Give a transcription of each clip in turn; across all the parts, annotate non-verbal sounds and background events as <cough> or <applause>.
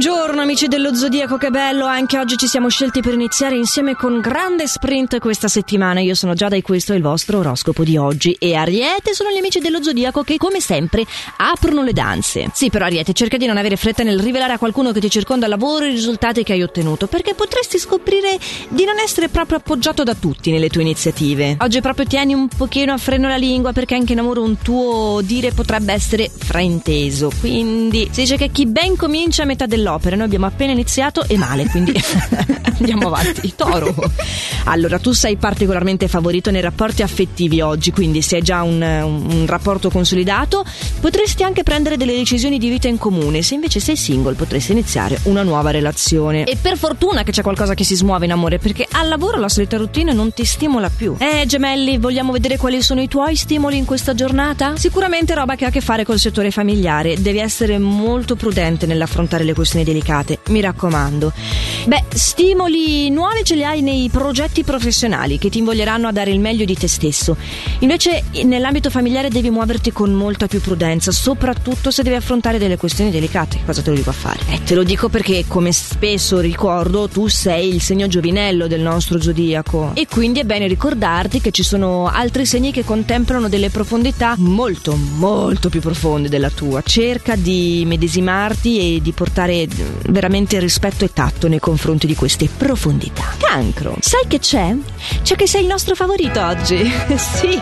Buongiorno amici dello Zodiaco, che bello, anche oggi ci siamo scelti per iniziare insieme con grande sprint questa settimana. Io sono Giada e questo è il vostro oroscopo di oggi. E Ariete sono gli amici dello Zodiaco che come sempre aprono le danze. Sì, però Ariete, cerca di non avere fretta nel rivelare a qualcuno che ti circonda il lavoro i risultati che hai ottenuto, perché potresti scoprire di non essere proprio appoggiato da tutti nelle tue iniziative. Oggi proprio tieni un pochino a freno la lingua perché anche in amore un tuo dire potrebbe essere frainteso. Quindi si dice che chi ben comincia a metà dell'opera. Noi abbiamo appena iniziato e male, quindi <laughs> andiamo avanti. <laughs> Toro. Allora, tu sei particolarmente favorito nei rapporti affettivi oggi, quindi se hai già un, un, rapporto consolidato, potresti anche prendere delle decisioni di vita in comune. Se invece sei single, potresti iniziare una nuova relazione. E per fortuna che c'è qualcosa che si smuove in amore, perché al lavoro la solita routine non ti stimola più. Eh, gemelli, vogliamo vedere quali sono i tuoi stimoli in questa giornata? Sicuramente roba che ha a che fare col settore familiare. Devi essere molto prudente nell'affrontare le questioni delicate, mi raccomando. Beh, stimoli nuovi ce li hai nei progetti professionali che ti invoglieranno a dare il meglio di te stesso. Invece nell'ambito familiare devi muoverti con molta più prudenza, soprattutto se devi affrontare delle questioni delicate. Cosa te lo dico a fare? Eh, te lo dico perché, come spesso ricordo, tu sei il segno giovinello del nostro zodiaco. E quindi è bene ricordarti che ci sono altri segni che contemplano delle profondità molto, molto più profonde della tua. Cerca di medesimarti e di portare veramente rispetto e tatto nei confronti di queste profondità. Cancro, sai che c'è? C'è che sei il nostro favorito oggi. <laughs> sì,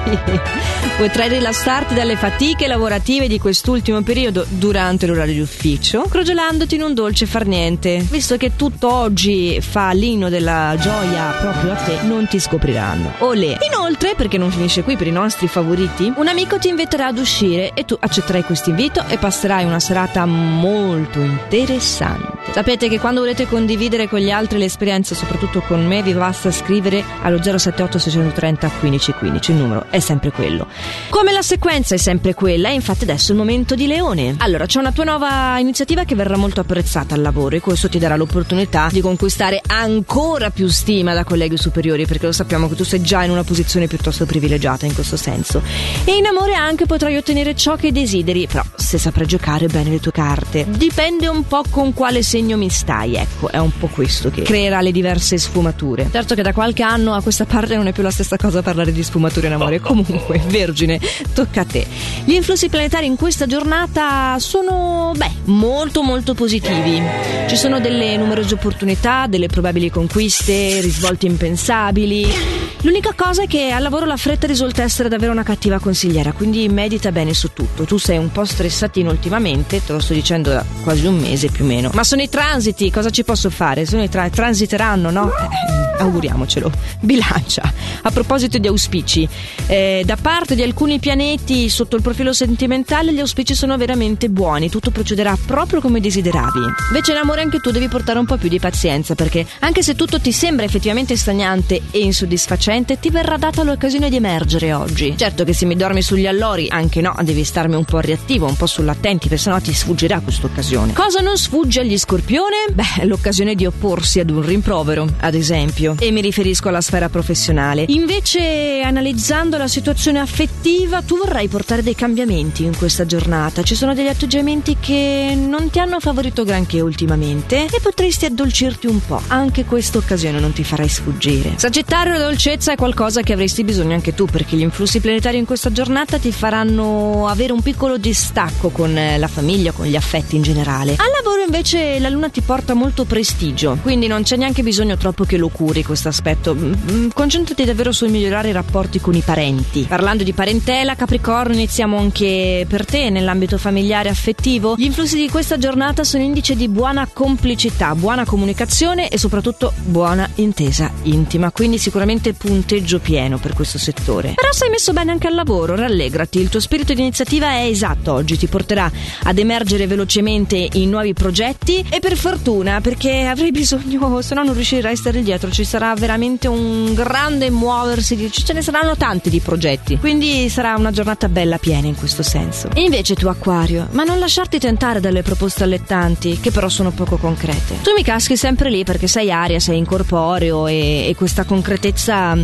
potrai rilassarti dalle fatiche lavorative di quest'ultimo periodo durante l'orario di ufficio, crogiolandoti in un dolce far niente. Visto che tutto oggi fa l'inno della gioia proprio a te, non ti scopriranno. Olè. Inoltre, perché non finisce qui per i nostri favoriti, un amico ti inviterà ad uscire e tu accetterai questo invito e passerai una serata molto interessante. Sapete che quando volete condividere con gli altri le esperienze, soprattutto con me, vi basta scrivere allo 078 630 1515. Il numero è sempre quello. Come la sequenza è sempre quella, è infatti adesso il momento di Leone. Allora, c'è una tua nuova iniziativa che verrà molto apprezzata al lavoro e questo ti darà l'opportunità di conquistare ancora più stima da colleghi superiori, perché lo sappiamo che tu sei già in una posizione piuttosto privilegiata in questo senso. E in amore anche potrai ottenere ciò che desideri, però se saprai giocare bene le tue carte. Dipende un po' con quale segno mi stai, ecco, è un po' questo che creerà le diverse sfumature. Certo che da qualche anno a questa parte non è più la stessa cosa parlare di sfumature in amore, comunque, Vergine, tocca a te. Gli influssi planetari in questa giornata sono, beh, molto molto positivi. Ci sono delle numerose opportunità, delle probabili conquiste, risvolti impensabili. L'unica cosa è che al lavoro la fretta risulta essere davvero una cattiva consigliera, quindi medita bene su tutto. Tu sei un po' stressatino ultimamente, te lo sto dicendo da quasi un mese più o meno. Ma sono i transiti, cosa ci posso fare? Sono i tra- transiteranno, no? Eh, auguriamocelo. Bilancia. A proposito di auspici, eh, da parte di alcuni pianeti sotto il profilo sentimentale gli auspici sono veramente buoni, tutto procederà proprio come desideravi. Invece in amore anche tu devi portare un po' più di pazienza perché anche se tutto ti sembra effettivamente stagnante e insoddisfacente, sicuramente ti verrà data l'occasione di emergere oggi. Certo che se mi dormi sugli allori, anche no, devi starmi un po' reattivo, un po' sull'attenti, perché sennò ti sfuggirà questa occasione. Cosa non sfugge agli scorpione? Beh, l'occasione di opporsi ad un rimprovero, ad esempio. E mi riferisco alla sfera professionale. Invece, analizzando la situazione affettiva, tu vorrai portare dei cambiamenti in questa giornata. Ci sono degli atteggiamenti che non ti hanno favorito granché ultimamente e potresti addolcirti un po'. Anche questa occasione non ti farai sfuggire. Sagittario, la Forza è qualcosa che avresti bisogno anche tu perché gli influssi planetari in questa giornata ti faranno avere un piccolo distacco con eh, la famiglia, con gli affetti in generale. Al lavoro invece la luna ti porta molto prestigio, quindi non c'è neanche bisogno troppo che lo curi questo aspetto. Mm, mm, concentrati davvero sul migliorare i rapporti con i parenti. Parlando di parentela, Capricorno, iniziamo anche per te nell'ambito familiare affettivo. Gli influssi di questa giornata sono indice di buona complicità, buona comunicazione e soprattutto buona intesa intima, quindi sicuramente punteggio pieno per questo settore. Però sei messo bene anche al lavoro, rallegrati, il tuo spirito di iniziativa è esatto oggi, ti porterà ad emergere velocemente in nuovi progetti e per fortuna perché avrei bisogno, se no non riuscirai a stare dietro, ci sarà veramente un grande muoversi, ce ne saranno tanti di progetti, quindi sarà una giornata bella piena in questo senso. E invece tu Acquario, ma non lasciarti tentare dalle proposte allettanti che però sono poco concrete. Tu mi caschi sempre lì perché sei aria, sei incorporeo e, e questa concretezza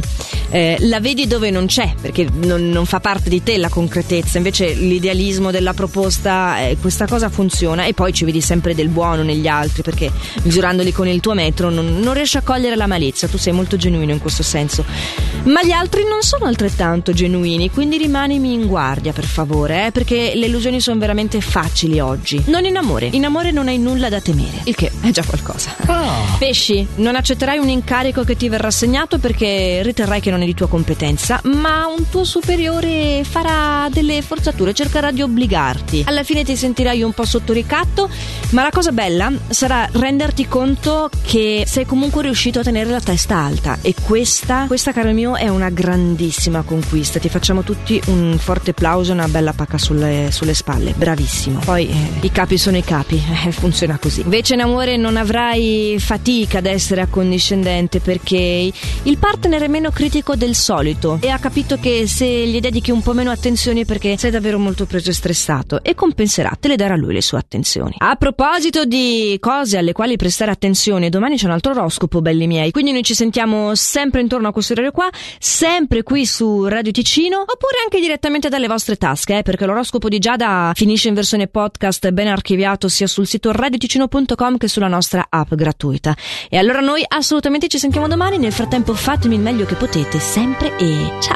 eh, la vedi dove non c'è, perché non, non, fa parte di te la concretezza, invece l'idealismo della proposta, eh, questa cosa funziona e poi ci vedi sempre del buono negli altri perché misurandoli con il tuo metro non, non riesci a cogliere la malizia, tu sei molto genuino in questo senso. Ma gli altri non sono altrettanto genuini, quindi rimanimi in guardia per favore, eh, perché le illusioni sono veramente facili oggi. Non in amore, in amore non hai nulla da temere, il che è già qualcosa. Ah. Pesci, non accetterai un incarico che ti verrà assegnato perché riterrai che non è di tua competenza, ma un tuo superiore farà delle forzature, cercherà di obbligarti. Alla fine ti sentirai un po' sotto ricatto, ma la cosa bella sarà renderti conto che sei comunque riuscito a tenere la testa alta e questa, questa caro mio, è una grandissima conquista. Ti facciamo tutti un forte plauso e una bella pacca sulle, sulle spalle. Bravissimo. Poi eh, i capi sono i capi, <laughs> eh, funziona così. Invece in amore non avrai fatica ad essere accondiscendente perché il partner è meno critico del solito e ha capito che se gli dedichi un po' meno attenzioni perché sei davvero molto preso e stressato e compenserà, te le darà lui le sue attenzioni. A proposito di cose alle quali prestare attenzione, domani c'è un altro oroscopo, belli miei, quindi noi ci sentiamo sempre intorno a questo orario qua, sempre qui su Radio Ticino, oppure anche direttamente dalle vostre tasche, eh, perché l'oroscopo di Giada finisce in versione podcast ben archiviato sia sul sito radioticino.com che sulla nostra app gratuita. E allora noi assolutamente ci sentiamo domani, nel frattempo fatemi il meglio che potete, sempre e ciao!